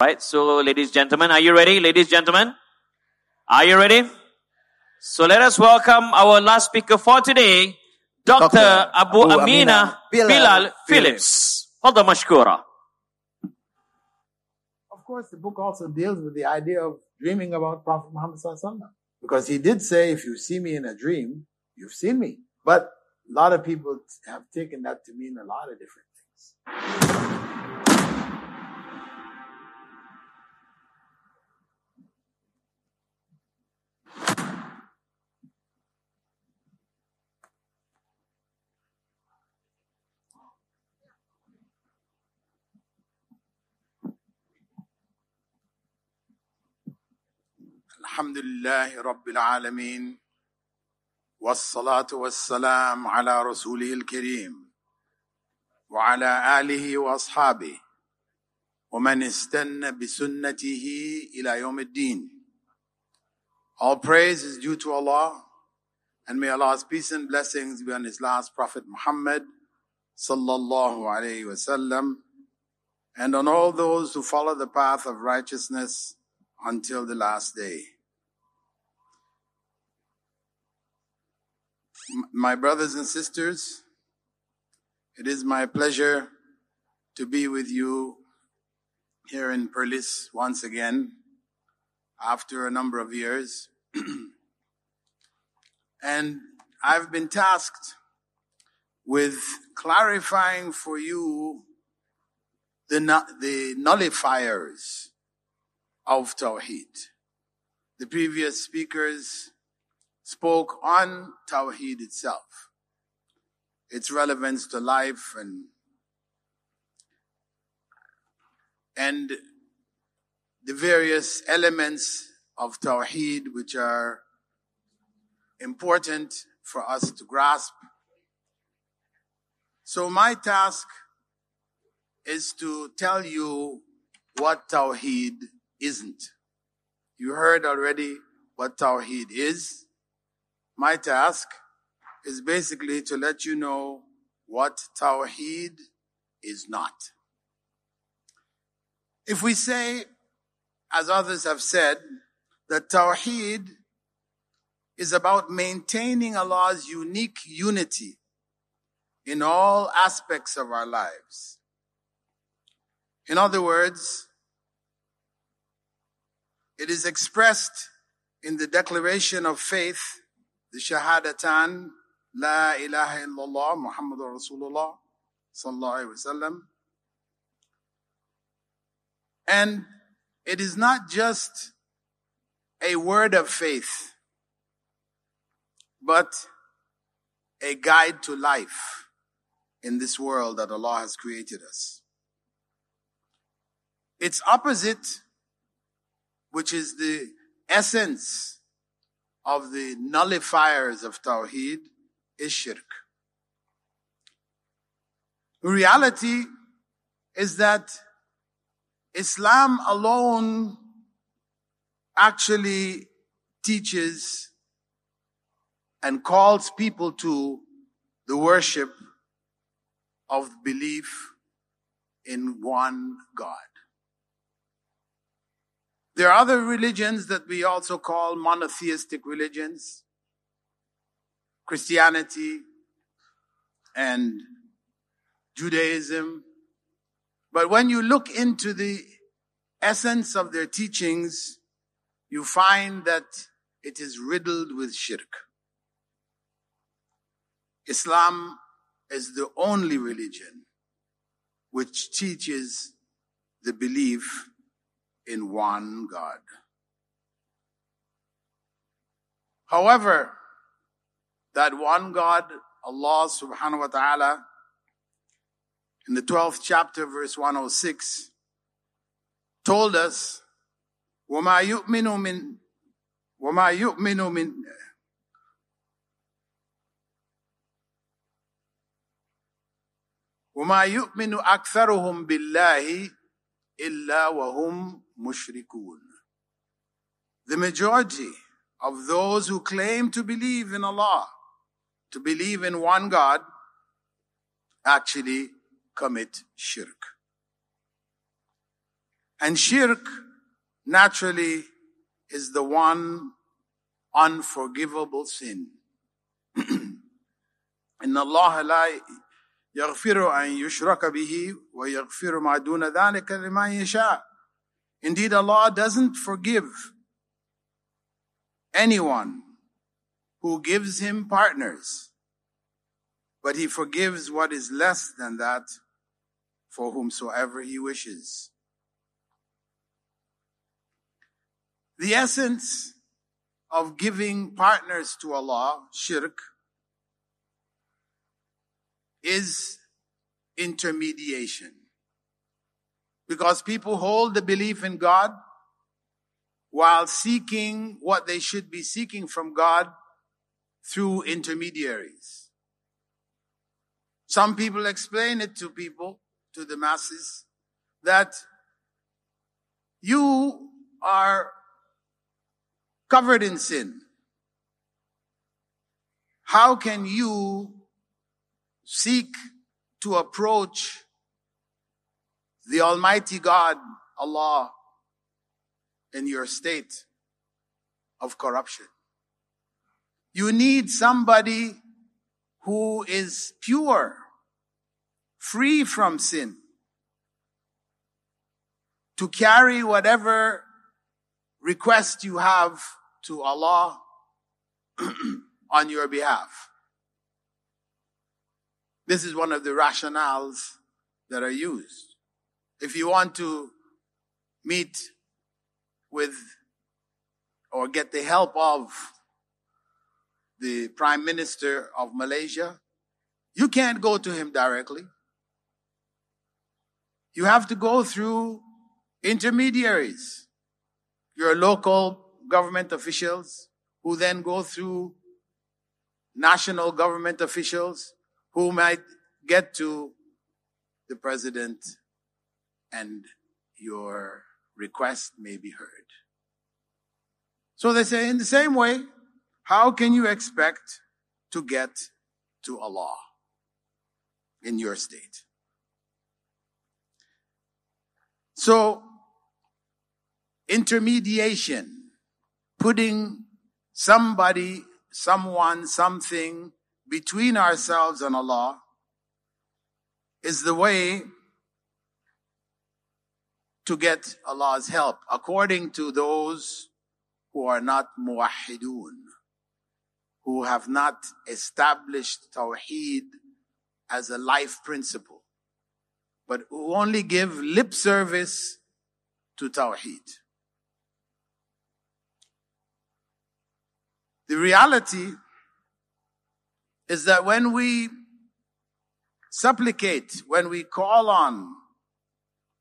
Right, so ladies, and gentlemen, are you ready? Ladies, and gentlemen, are you ready? So let us welcome our last speaker for today, Dr. Dr. Abu, Abu Amina Amina Bilal, Bilal Philips. Fadda mashkura. Of course, the book also deals with the idea of dreaming about Prophet Muhammad Sallallahu Alaihi Wasallam. Because he did say, if you see me in a dream, you've seen me. But a lot of people have taken that to mean a lot of different things. الحمد لله رب العالمين والصلاة والسلام على رسوله الكريم وعلى آله وأصحابه ومن استنى بسنته إلى يوم الدين All praise is due to Allah and may Allah's peace and blessings be on His last Prophet Muhammad sallallahu alayhi wasallam and on all those who follow the path of righteousness until the last day. My brothers and sisters, it is my pleasure to be with you here in Perlis once again after a number of years. and I've been tasked with clarifying for you the, the nullifiers of Tawheed. The previous speakers spoke on Tawheed itself, its relevance to life and and the various elements of Tawheed which are important for us to grasp. So my task is to tell you what Tawheed isn't. You heard already what Tawheed is. My task is basically to let you know what Tawheed is not. If we say, as others have said, that Tawheed is about maintaining Allah's unique unity in all aspects of our lives. In other words, it is expressed in the declaration of faith, the Shahadatan, La ilaha illallah, Muhammadur Rasulullah, sallallahu alaihi wasallam. And it is not just a word of faith, but a guide to life in this world that Allah has created us. Its opposite which is the essence of the nullifiers of Tawheed, is shirk. The reality is that Islam alone actually teaches and calls people to the worship of belief in one God. There are other religions that we also call monotheistic religions. Christianity and Judaism. But when you look into the essence of their teachings, you find that it is riddled with shirk. Islam is the only religion which teaches the belief in one God. However, that one God, Allah subhanahu wa ta'ala, in the 12th chapter, verse 106, told us, وَمَا يُؤْمِنُ مِن وَمَا يُؤْمِنُ مِن وَمَا يُؤْمِنُ أَكْثَرُهُم بِاللَّهِ إِلَّا وَهُمْ مُشْرِكُونَ The majority of those who claim to believe in Allah, to believe in one God, actually commit shirk. And shirk naturally is the one unforgivable sin. إن الله لا يغفر أن يشرك به ويغفر ما دون ذلك لمن يشاء. Indeed, Allah doesn't forgive anyone who gives him partners, but He forgives what is less than that for whomsoever He wishes. The essence of giving partners to Allah, shirk, is intermediation. Because people hold the belief in God while seeking what they should be seeking from God through intermediaries. Some people explain it to people, to the masses, that you are covered in sin. How can you seek to approach the Almighty God, Allah, in your state of corruption? You need somebody who is pure, free from sin, to carry whatever request you have to Allah on your behalf. This is one of the rationales that are used. If you want to meet with or get the help of the Prime Minister of Malaysia, you can't go to him directly. You have to go through intermediaries, your local government officials, who then go through national government officials, who might get to the president, and your request may be heard. So they say, in the same way, how can you expect to get to Allah in your state? So, intermediation, putting somebody, someone, something between ourselves and Allah is the way to get Allah's help, according to those who are not muwahidun, who have not established Tawheed as a life principle, but who only give lip service to Tawheed. The reality is that when we supplicate, when we call on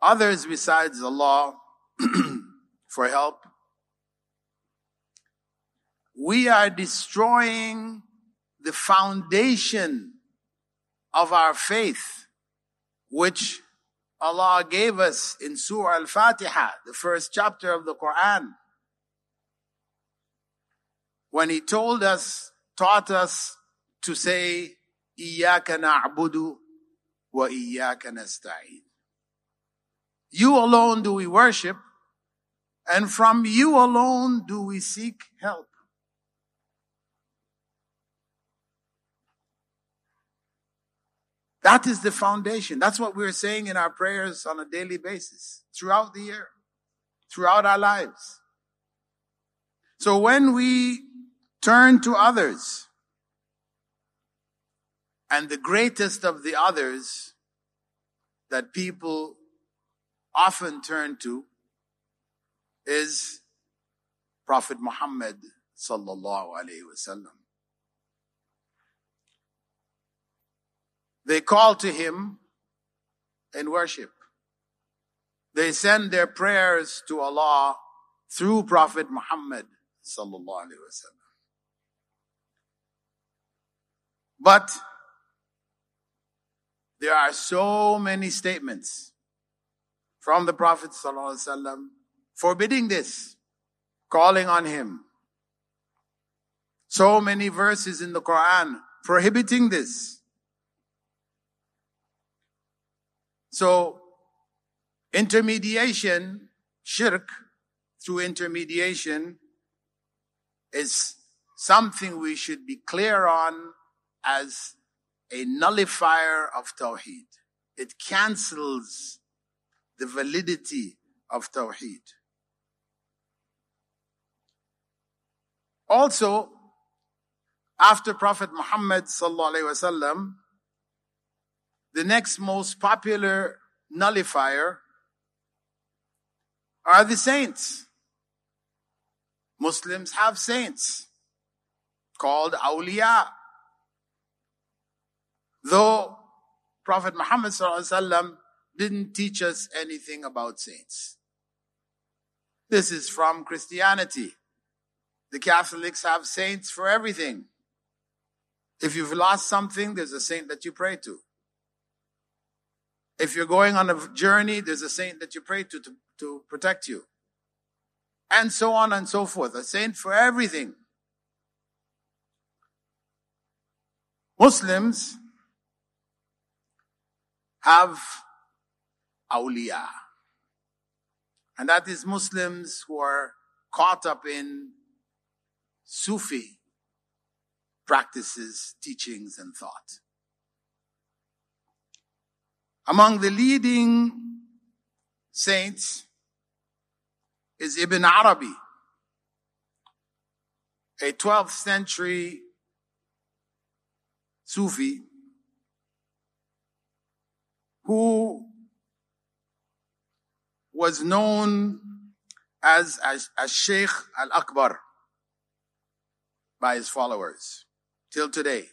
others besides Allah for help. We are destroying the foundation of our faith, which Allah gave us in Surah Al Fatiha, the first chapter of the Quran, when He told us, taught us to say, إياك wa وإياك نستعين. You alone do we worship, and from you alone do we seek help. That is the foundation. That's what we're saying in our prayers on a daily basis, throughout the year, throughout our lives. So when we turn to others, and the greatest of the others that people often turn to is Prophet Muhammad sallallahu alaihi wasallam. They call to him in worship. They send their prayers to Allah through Prophet Muhammad sallallahu alaihi wasallam. But there are so many statements from the Prophet wasallam forbidding this, calling on him. So many verses in the Quran prohibiting this. So, intermediation shirk through intermediation is something we should be clear on as a nullifier of Tawheed. It cancels the validity of Tawheed. Also, after Prophet Muhammad wasallam, the next most popular nullifier are the saints. Muslims have saints called awliya. Though Prophet Muhammad sallallahu didn't teach us anything about saints. This is from Christianity. The Catholics have saints for everything. If you've lost something, there's a saint that you pray to. If you're going on a journey, there's a saint that you pray to, to to protect you. And so on and so forth. A saint for everything. Muslims have awliya. And that is Muslims who are caught up in Sufi practices, teachings, and thought. Among the leading saints is Ibn Arabi, a 12th century Sufi who was known as, as, Sheikh al-Akbar by his followers till today.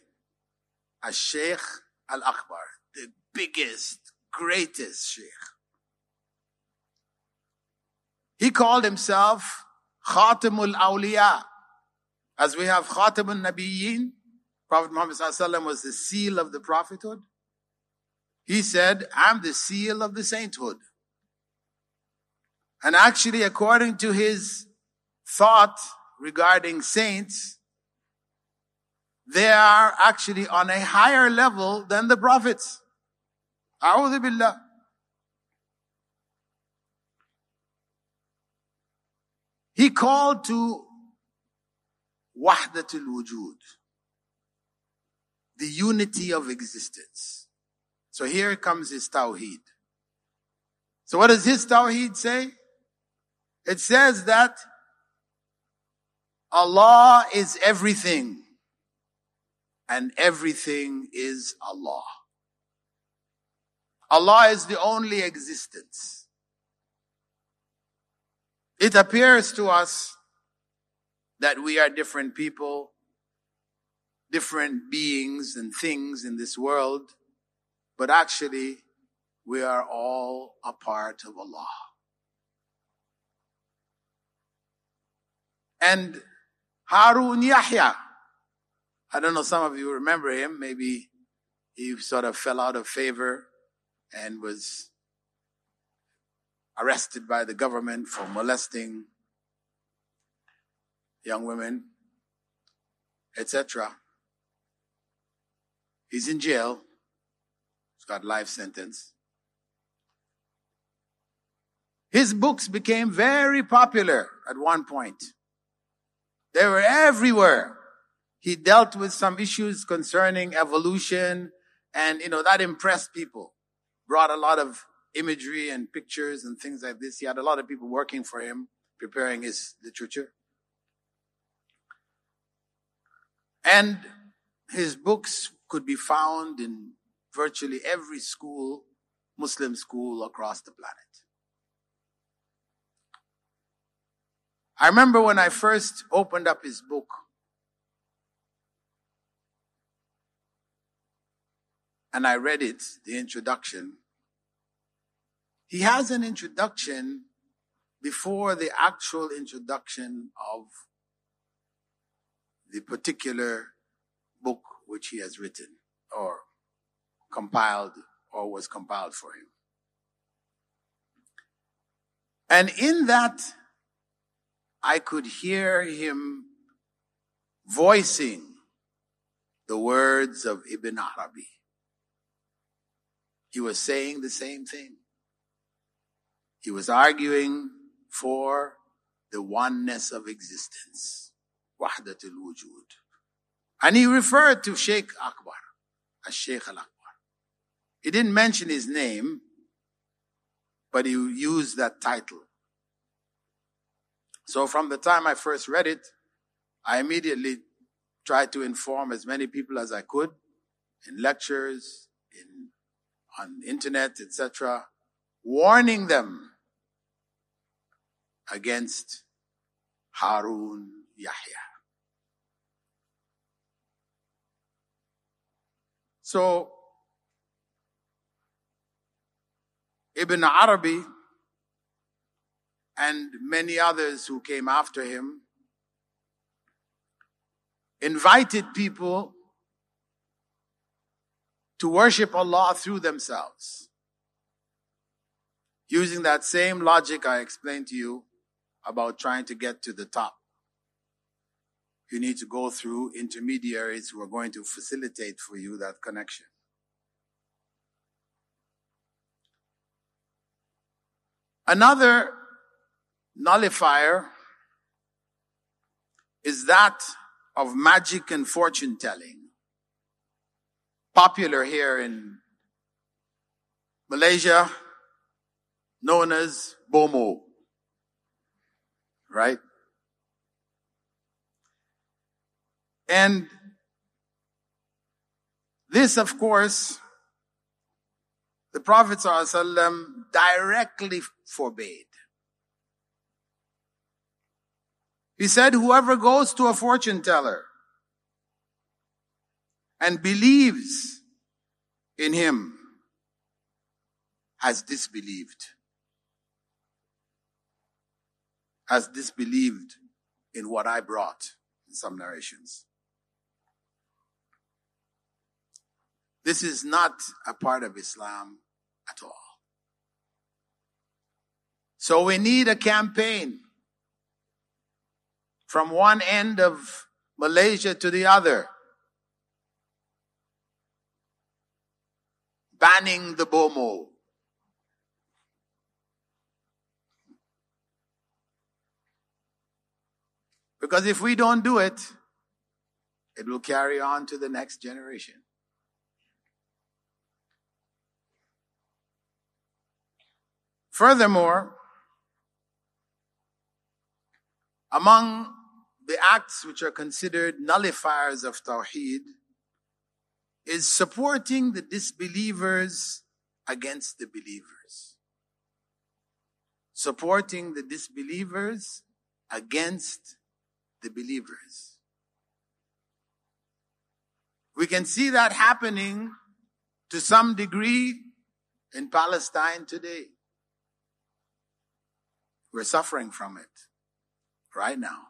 As Sheikh al-Akbar, the biggest, greatest Sheikh. He called himself Khatamul Awliya. As we have Khatamul Nabiyyin, Prophet Muhammad was the seal of the prophethood. He said, I'm the seal of the sainthood. And actually, according to his thought regarding saints, they are actually on a higher level than the prophets. Billah. He called to Wahdatul Wujud, the unity of existence. So here comes his Tawheed. So what does his Tawheed say? It says that Allah is everything and everything is Allah. Allah is the only existence. It appears to us that we are different people, different beings and things in this world, but actually we are all a part of Allah. And Harun Yahya, I don't know, some of you remember him, maybe he sort of fell out of favor and was arrested by the government for molesting young women, etc. He's in jail. He's got life sentence. His books became very popular at one point. They were everywhere. He dealt with some issues concerning evolution and, you know, that impressed people. Brought a lot of imagery and pictures and things like this. He had a lot of people working for him, preparing his literature. And his books could be found in virtually every school, Muslim school across the planet. I remember when I first opened up his book, and I read it, the introduction, he has an introduction before the actual introduction of the particular book which he has written or compiled or was compiled for him. And in that, I could hear him voicing the words of Ibn Arabi. He was saying the same thing. He was arguing for the oneness of existence. Wahdatul wujud. And he referred to Sheikh Akbar as Sheikh al Akbar. He didn't mention his name, but he used that title. So from the time I first read it, I immediately tried to inform as many people as I could in lectures, in on internet, etc., warning them against Harun Yahya. So Ibn Arabi and many others who came after him invited people to worship Allah through themselves. Using that same logic I explained to you about trying to get to the top. You need to go through intermediaries who are going to facilitate for you that connection. Another nullifier is that of magic and fortune telling. Popular here in Malaysia, known as Bomoh. Right? And this, of course, the Prophet directly forbade. He said, whoever goes to a fortune teller and believes in him has disbelieved. Has disbelieved in what I brought in some narrations. This is not a part of Islam at all. So we need a campaign from one end of Malaysia to the other. Banning the BOMOH. Because if we don't do it, it will carry on to the next generation. Furthermore, among the acts which are considered nullifiers of Tawheed is supporting the disbelievers against the believers. Supporting the disbelievers against the believers. We can see that happening to some degree in Palestine today. We're suffering from it right now.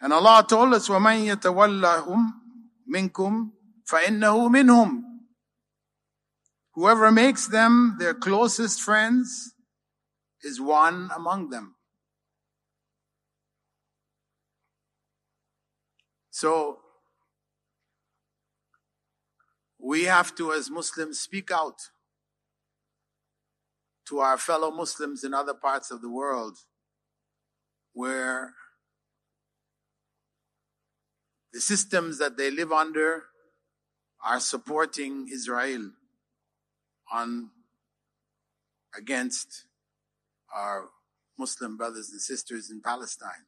And Allah told us, وَمَنْ يَتَوَلَّهُمْ مِنْكُمْ فَإِنَّهُ مِنْهُمْ Whoever makes them their closest friends is one among them. So, we have to, as Muslims, speak out to our fellow Muslims in other parts of the world where the systems that they live under are supporting Israel on against our Muslim brothers and sisters in Palestine.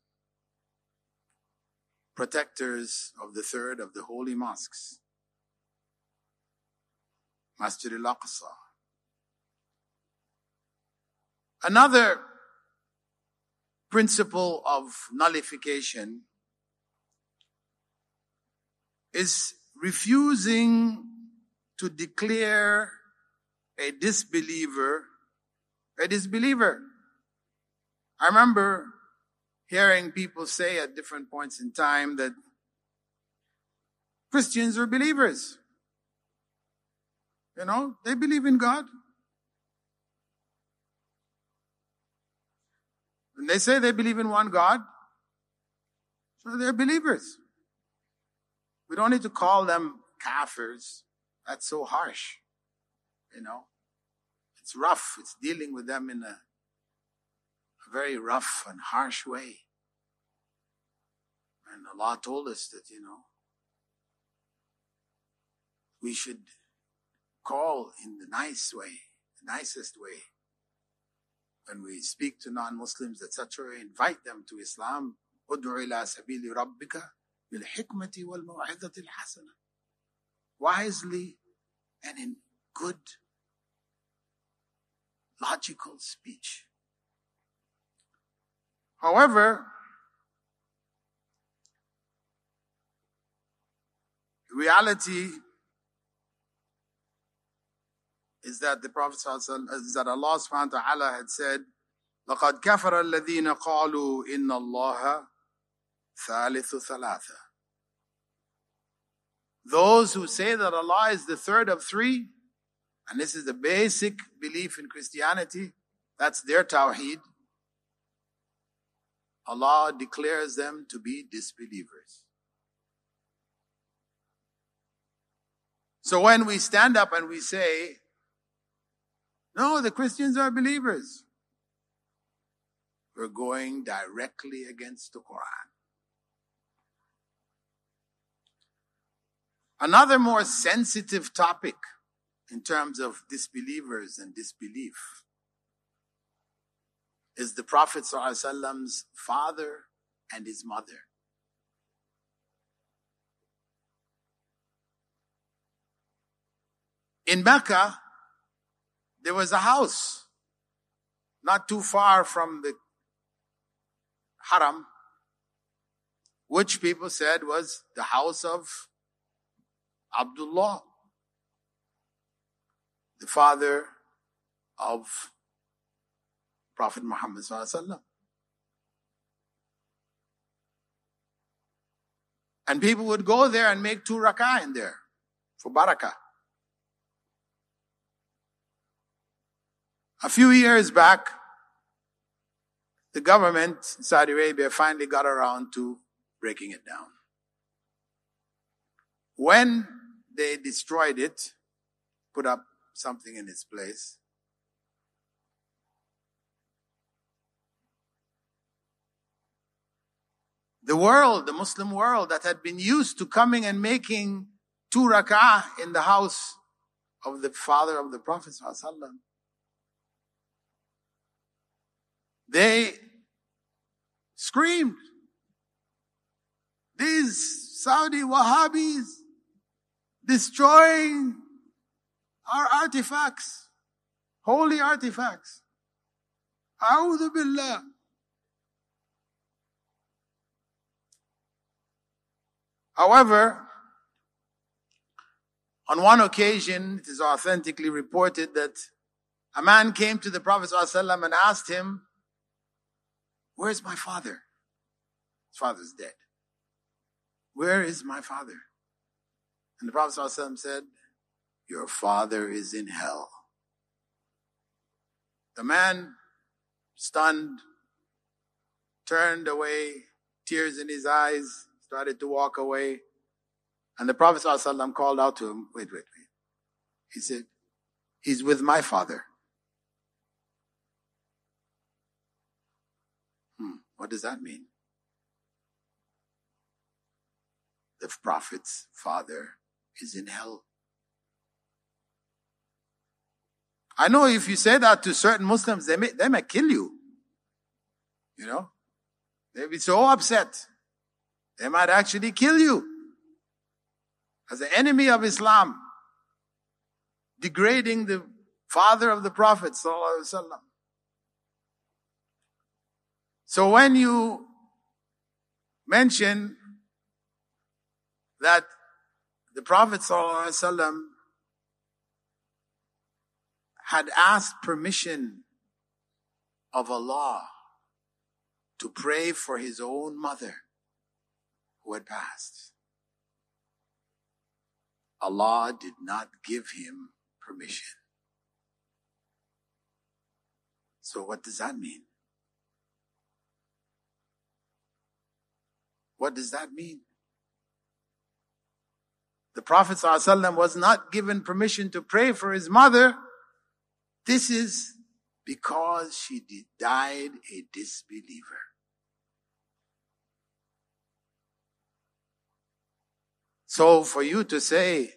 Protectors of the third of the holy mosques. Masjid al-Aqsa. Another principle of nullification is refusing to declare a disbeliever a disbeliever. I remember hearing people say at different points in time that Christians are believers. You know, they believe in God. And they say they believe in one God, so they're believers. We don't need to call them kafirs. That's so harsh. You know, It's rough. It's dealing with them in a, a very rough and harsh way. And Allah told us that, you know, we should call in the nice way, the nicest way When we speak to non-Muslims, etc., invite them to Islam. ادعو إلى سبيل ربك بالحكمة والموعظة الحسنة. Wisely and in good, logical speech. However, reality is that the Prophet is that Allah subhanahu wa ta'ala had said, لقد كفر الذين قالوا إن الله ثالث ثلاثة. Those who say that Allah is the third of three, and this is the basic belief in Christianity, that's their tawheed. Allah declares them to be disbelievers. So when we stand up and we say, no, the Christians are believers. We're going directly against the Quran. Another more sensitive topic in terms of disbelievers and disbelief is the Prophet ﷺ's father and his mother. In Mecca, there was a house not too far from the Haram, which people said was the house of Abdullah, the father of Prophet Muhammad And people would go there and make two rak'ah in there for barakah. A few years back, the government in Saudi Arabia finally got around to breaking it down. When they destroyed it, put up something in its place, the world, the Muslim world that had been used to coming and making two rak'ah in the house of the father of the Prophet sallallahu They screamed. These Saudi Wahhabis destroying our artifacts, holy artifacts. A'udhu billah. However, on one occasion, it is authentically reported that a man came to the Prophet ﷺ and asked him, Where's my father? His father's dead. Where is my father? And the Prophet ﷺ said, Your father is in hell. The man, stunned, turned away, tears in his eyes, started to walk away. And the Prophet ﷺ called out to him, Wait, wait, wait. He said, He's with my father. What does that mean? The prophet's father is in hell. I know if you say that to certain Muslims, they may, they may kill you. You know? They'll be so upset. They might actually kill you. As an enemy of Islam. Degrading the father of the Prophet sallallahu. So when you mention that the Prophet ﷺ had asked permission of Allah to pray for his own mother who had passed. Allah did not give him permission. So what does that mean? What does that mean? The Prophet ﷺ was not given permission to pray for his mother This is because she died a disbeliever. So for you to say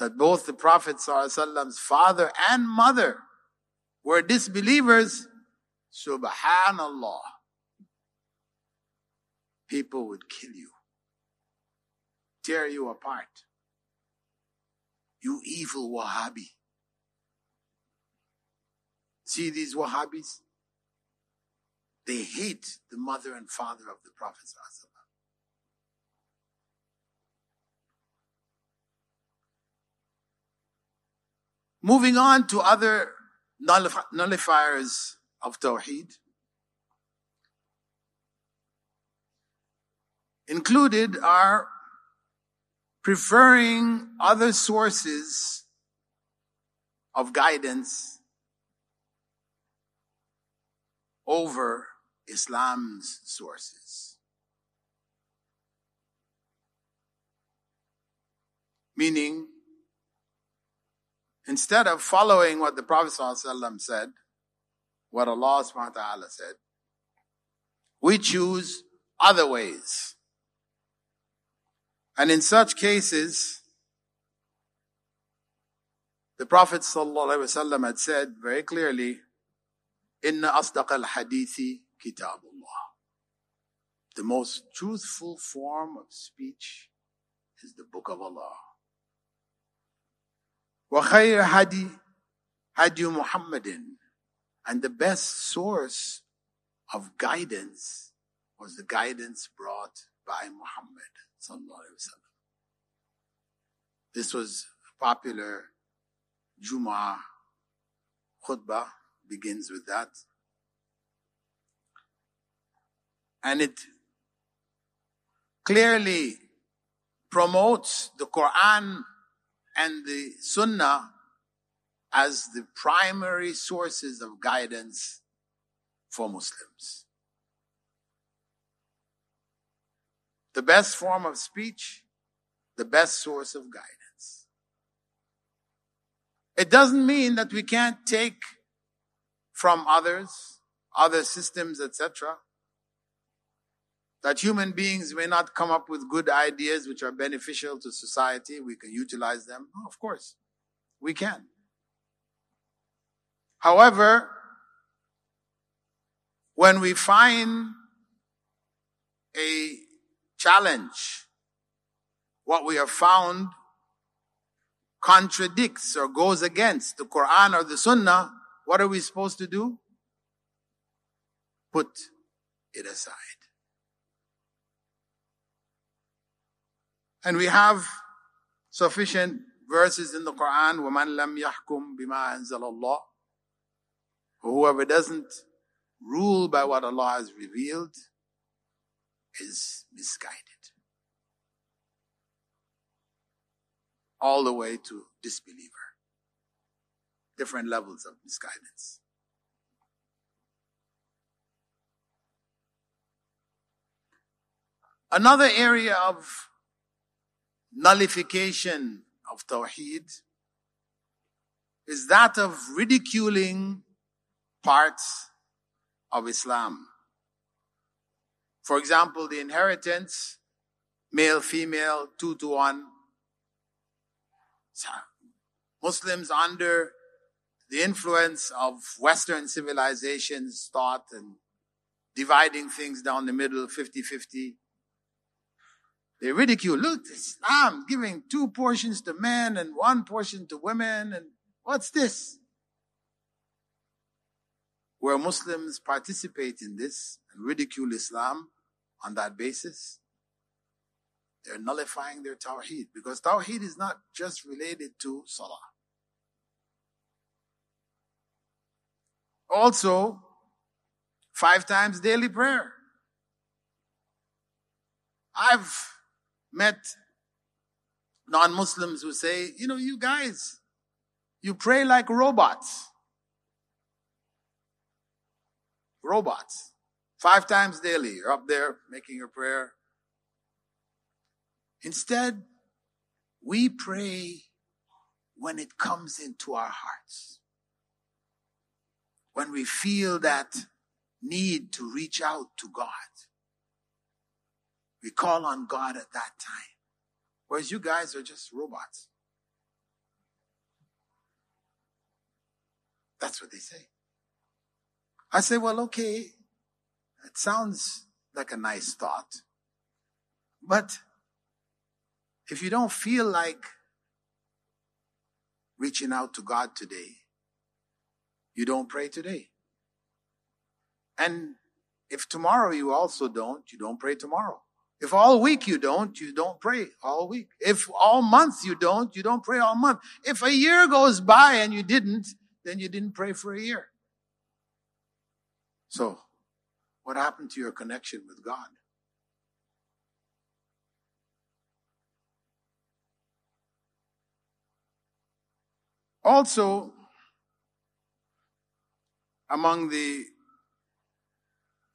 that both the Prophet's father and mother were disbelievers, subhanallah, people would kill you, tear you apart. You evil Wahhabi. See these Wahhabis? They hate the mother and father of the Prophet. Moving on to other nullifiers of Tawheed. Included are preferring other sources of guidance over Islam's sources. Meaning, instead of following what the Prophet ﷺ said, what Allah subhanahu wa ta'ala said, we choose other ways. And in such cases, the Prophet ﷺ had said very clearly, Inna asdaq al-hadithi kitabullah. The most truthful form of speech is the book of Allah. وخير هدي هدي محمد and the best source of guidance was the guidance brought by Muhammad This was popular Juma khutbah begins with that. And it clearly promotes the Quran and the Sunnah as the primary sources of guidance for Muslims. The best form of speech, the best source of guidance. It doesn't mean that we can't take from others, other systems, etc. That human beings may not come up with good ideas which are beneficial to society. We can utilize them. Oh, of course, we can. However, when we find a challenge, what we have found contradicts or goes against the Quran or the Sunnah, what are we supposed to do? Put it aside. And we have sufficient verses in the Quran, وَمَنْ لَمْ يَحْكُمْ بِمَا أَنزَلَ اللَّهِ Whoever doesn't rule by what Allah has revealed is misguided. All the way to disbeliever. Different levels of misguidance. Another area of nullification of Tawheed is that of ridiculing parts of Islam. For example, the inheritance, male, female, two to one. Muslims under the influence of Western civilizations thought and dividing things down the middle 50-50. They ridicule, look, Islam giving two portions to men and one portion to women and what's this? Where Muslims participate in this and ridicule Islam, on that basis, they're nullifying their tawheed because tawheed is not just related to salah. Also, five times daily prayer. I've met non-Muslims who say, you know, you guys, you pray like robots. Robots. Five times daily, you're up there making your prayer. Instead, we pray when it comes into our hearts. when we feel that need to reach out to God. We call on God at that time. Whereas you guys are just robots. That's what they say. I say, well, okay, it sounds like a nice thought. But if you don't feel like reaching out to God today, you don't pray today. And if tomorrow you also don't, you don't pray tomorrow. If all week you don't, you don't pray all week. If all month you don't, you don't pray all month. If a year goes by and you didn't, then you didn't pray for a year. So, what happened to your connection with God? Also, among the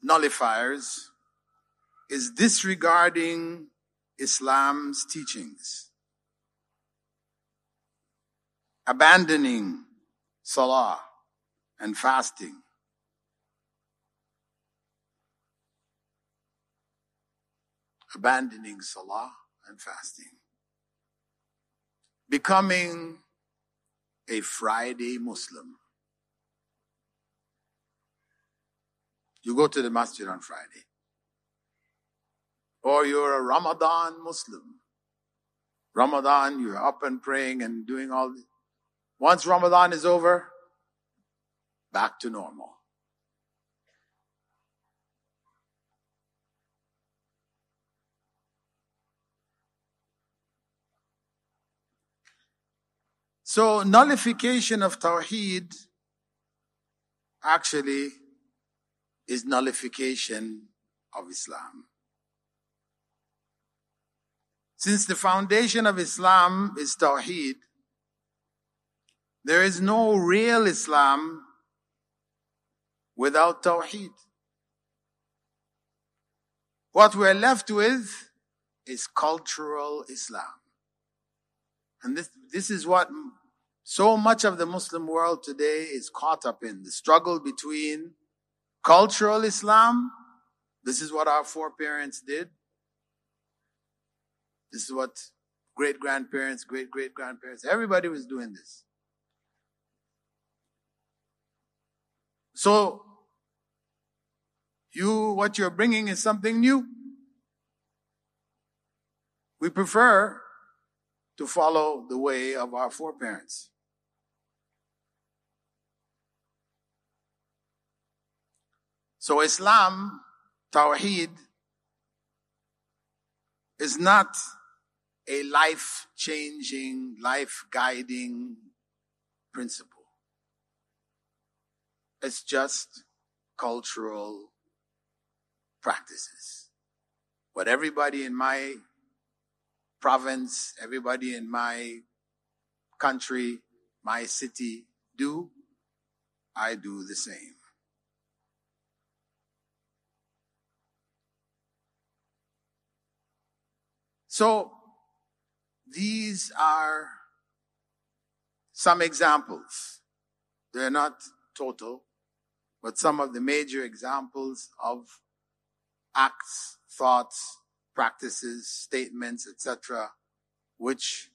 nullifiers is disregarding Islam's teachings, abandoning salah and fasting. Abandoning salah and fasting. Becoming a Friday Muslim. You go to the masjid on Friday. Or you're a Ramadan Muslim. Ramadan, you're up and praying and doing all this. Once Ramadan is over, back to normal. So nullification of Tawheed actually is nullification of Islam. Since the foundation of Islam is Tawheed, there is no real Islam without Tawheed. What we're left with is cultural Islam. And this, this is what so much of the Muslim world today is caught up in the struggle between cultural Islam. This is what our foreparents did. This is what great grandparents, great great grandparents, everybody was doing this. So, you, what you're bringing is something new. We prefer to follow the way of our foreparents. So Islam, Tawheed, is not a life changing, life guiding principle. It's just cultural practices. What everybody in my province, everybody in my country, my city do, I do the same. So, these are some examples. They're not total, but some of the major examples of acts, thoughts, practices, statements, etc., which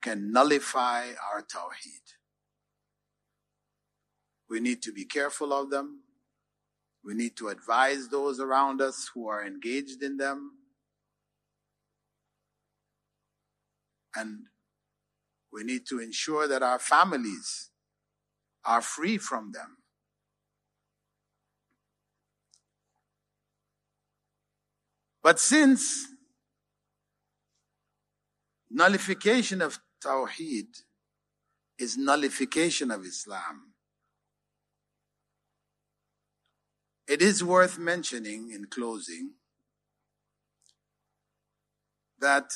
can nullify our tawheed. We need to be careful of them. We need to advise those around us who are engaged in them. And we need to ensure that our families are free from them. But since nullification of Tawheed is nullification of Islam, it is worth mentioning in closing that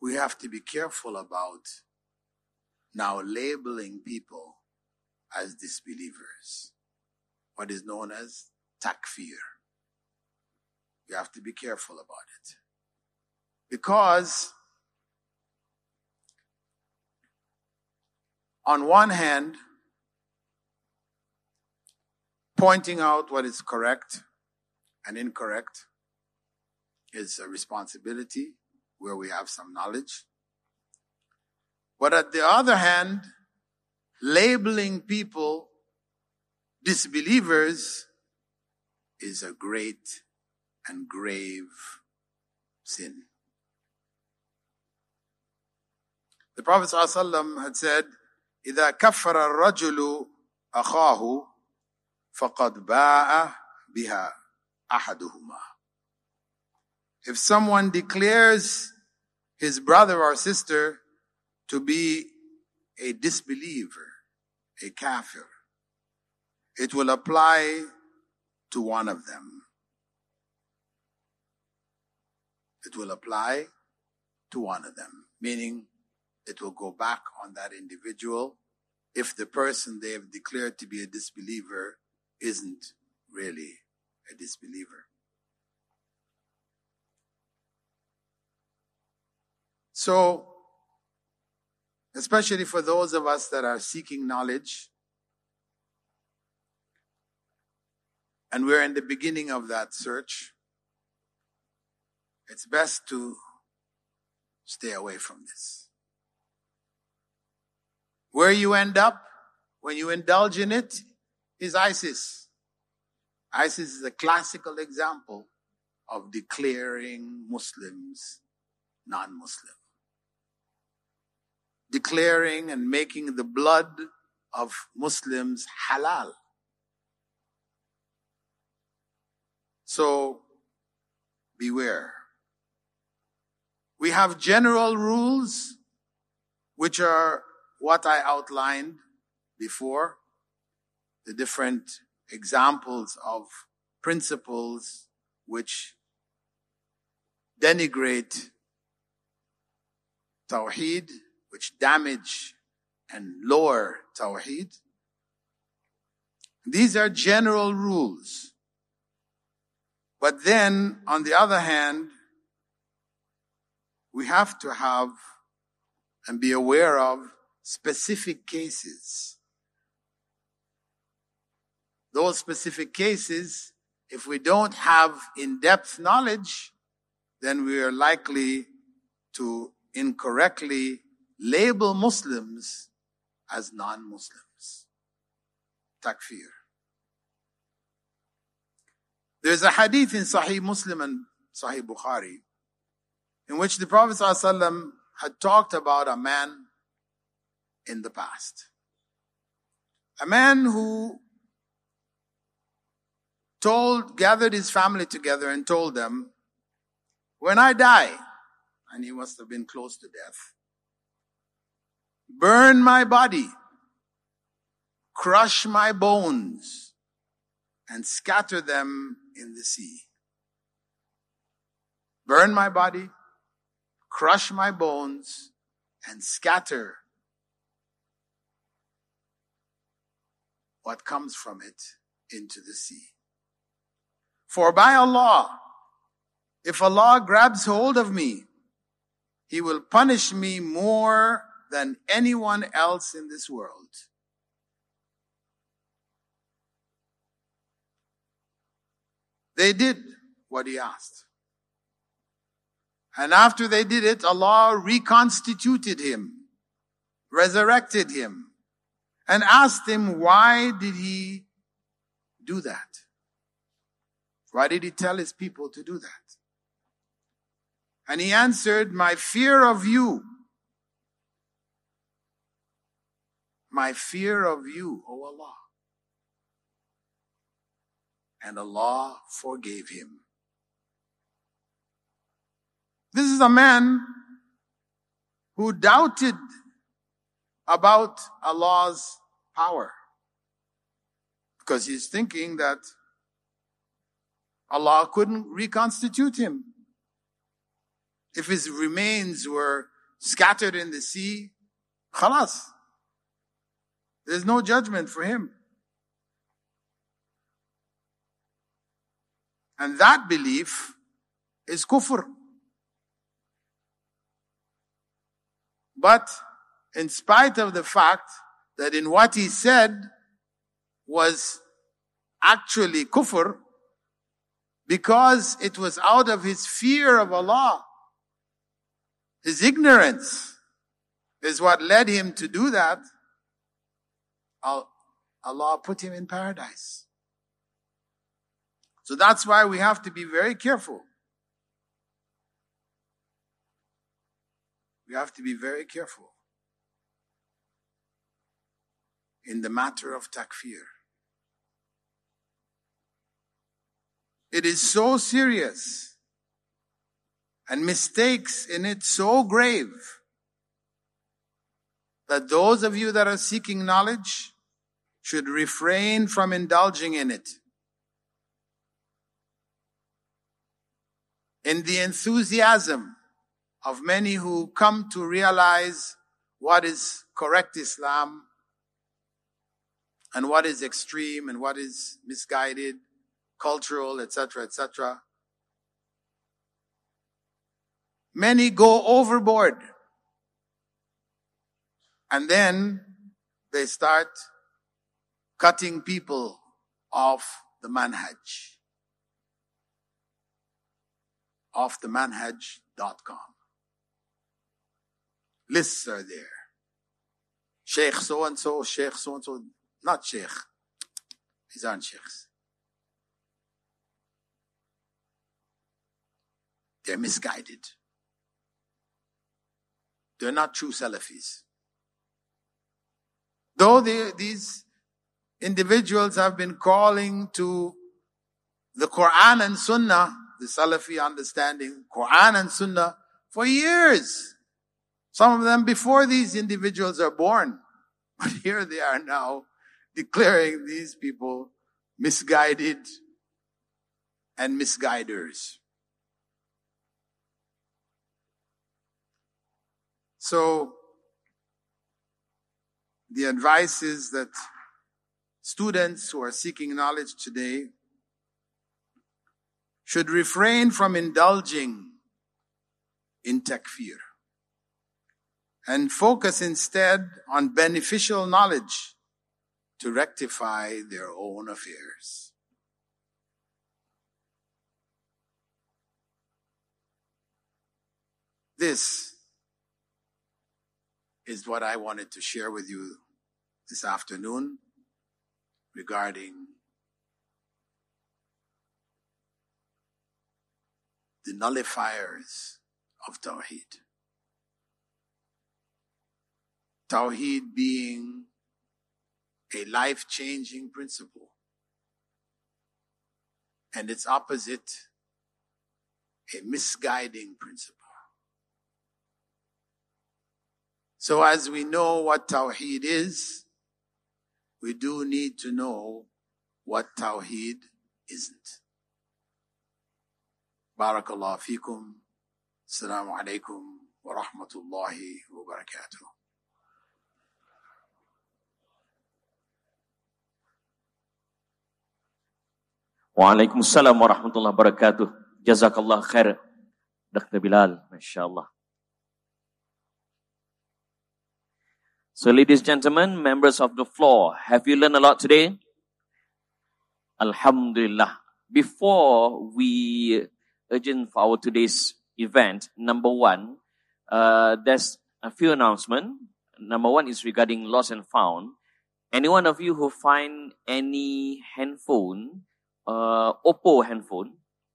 we have to be careful about now labeling people as disbelievers, what is known as takfir. You have to be careful about it. Because on one hand, pointing out what is correct and incorrect is a responsibility where we have some knowledge. But at the other hand, labeling people disbelievers is a great and grave sin. The Prophet ﷺ had said, إذا كفر الرجل أخاه فقد باء بها أحدهما. if someone declares his brother or sister to be a disbeliever, a kafir, it will apply to one of them. It will apply to one of them, meaning it will go back on that individual if the person they have declared to be a disbeliever isn't really a disbeliever. So, especially for those of us that are seeking knowledge, and we're in the beginning of that search, it's best to stay away from this. Where you end up when you indulge in it is ISIS. ISIS is a classical example of declaring Muslims non-Muslim. Declaring and making the blood of Muslims halal. So beware. We have general rules which are what I outlined before, the different examples of principles which denigrate Tawheed, which damage and lower Tawheed. These are general rules. But then, on the other hand, we have to have and be aware of specific cases. Those specific cases, if we don't have in-depth knowledge, then we are likely to incorrectly label Muslims as non-Muslims. Takfir. There's a hadith in Sahih Muslim and Sahih Bukhari in which the Prophet ﷺ had talked about a man in the past. A man who told, gathered his family together and told them, when I die, and he must have been close to death, burn my body, crush my bones, and scatter them in the sea. Burn my body, crush my bones, and scatter what comes from it into the sea. For by Allah, if Allah grabs hold of me, He will punish me more than anyone else in this world. They did what he asked. And after they did it, Allah reconstituted him, resurrected him, and asked him, why did he do that? Why did he tell his people to do that? And he answered, my fear of you. My fear of you, O Allah and Allah forgave him. This is a man who doubted about Allah's power because he's thinking that Allah couldn't reconstitute him. If his remains were scattered in the sea, khalas. There's no judgment for him. And that belief is kufr. But in spite of the fact that in what he said was actually kufr because it was out of his fear of Allah. His ignorance is what led him to do that. Allah put him in paradise. So that's why we have to be very careful. We have to be very careful in the matter of takfir. It is so serious and mistakes in it so grave that those of you that are seeking knowledge should refrain from indulging in it. In the enthusiasm of many who come to realize what is correct Islam and what is extreme and what is misguided, cultural, etc., etc. Many go overboard and then they start cutting people off the manhaj. Off the manhaj.com. Lists are there. Sheikh so and so, Sheikh so and so, not Sheikh. These aren't Sheikhs. They're misguided. They're not true Salafis. Though they, these individuals have been calling to the Quran and Sunnah, the Salafi understanding, Quran and Sunnah, for years. Some of them before these individuals are born. But here they are now declaring these people misguided and misguiders. So, the advice is that students who are seeking knowledge today should refrain from indulging in takfir and focus instead on beneficial knowledge to rectify their own affairs. This is what I wanted to share with you this afternoon regarding the nullifiers of Tawheed. Tawheed being a life changing principle, and its opposite, a misguiding principle. So, as we know what Tawheed is, we do need to know what Tawheed isn't. Barakallah fikum. Assalamu alaikum wa rahmatullahi wa barakatuh. Waalaikumsalam warahmatullahi wabarakatuh. Jazakallah khair. Dr. Bilal, Masya Allah. So, ladies and gentlemen, members of the floor, have you learned a lot today? Alhamdulillah. Before we urgent for our today's event, number one, uh, there's a few announcements. Number one is regarding lost and found. Any one of you who find any handphone, uh, Oppo handphone,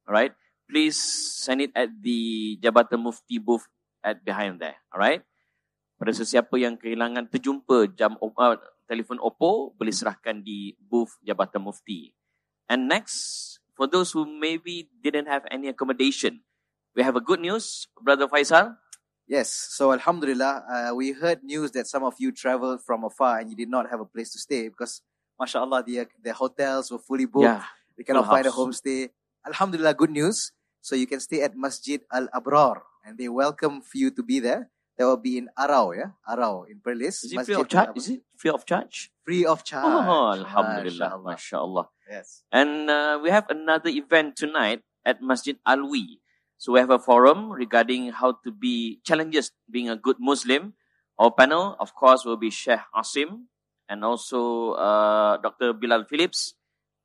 right? Please send it at the Jabatan Mufti booth at behind there, all right? Pada sesiapa yang kehilangan terjumpa jam uh, telefon Oppo, boleh serahkan di booth Jabatan Mufti. And next, for those who maybe didn't have any accommodation, we have a good news, Brother Faisal. Yes, so Alhamdulillah, uh, we heard news that some of you traveled from afar and you did not have a place to stay because, mashallah, the, the hotels were fully booked. Yeah, they cannot find a homestay. Alhamdulillah, good news. So you can stay at Masjid Al Abrar and they welcome for you to be there. That will be in Arau, yeah? Arau in Perlis. Is it free of charge? Is it free of charge? Free of charge. Oh, Alhamdulillah. MashaAllah. Yes. And uh, we have another event tonight at Masjid Alwi. So we have a forum regarding how to be challenges being a good Muslim. Our panel, of course, will be Sheikh Asim and also uh, Dr. Bilal Philips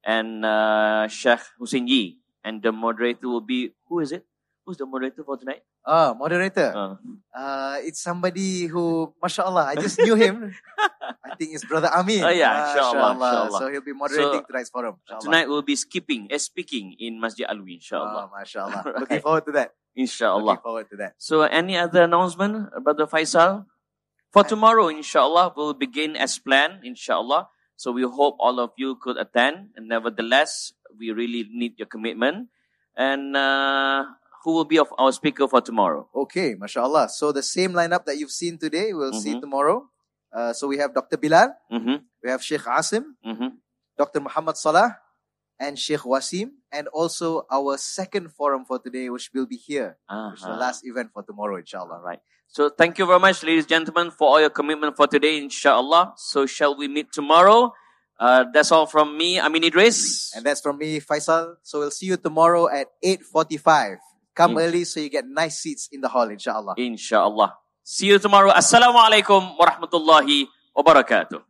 and uh, Sheikh Hussein Yee. And the moderator will be, who is it? Who's the moderator for tonight? Ah, moderator. Uh. uh, it's somebody who, mashallah, I just knew him. I think it's brother Amin. Oh yeah, inshallah, inshallah. So he'll be moderating so, tonight's forum. Inshallah. Tonight we'll be skipping, uh, speaking in Masjid Alwi, inshallah. Oh, mashallah. right. Looking forward to that. Inshallah. Looking forward to that. So any other announcement, brother Faisal? For tomorrow, inshallah, we'll begin as planned, inshallah. So we hope all of you could attend. And nevertheless, we really need your commitment. And uh, who will be of our speaker for tomorrow? Okay, mashallah. So the same lineup that you've seen today, we'll mm-hmm. see tomorrow. Uh, so we have Dr. Bilal, mm-hmm. we have Sheikh Asim, mm-hmm. Dr. Muhammad Salah, and Sheikh Wasim, and also our second forum for today, which will be here, uh-huh. which is the last event for tomorrow, inshallah. Right. So thank you very much, ladies and gentlemen, for all your commitment for today, inshallah. So shall we meet tomorrow? Uh, that's all from me, Amin Idris. And that's from me, Faisal. So we'll see you tomorrow at 8.45. Come in- early so you get nice seats in the hall, inshallah. Inshallah. See you tomorrow. Assalamu alaikum wa rahmatullahi wa barakatuh.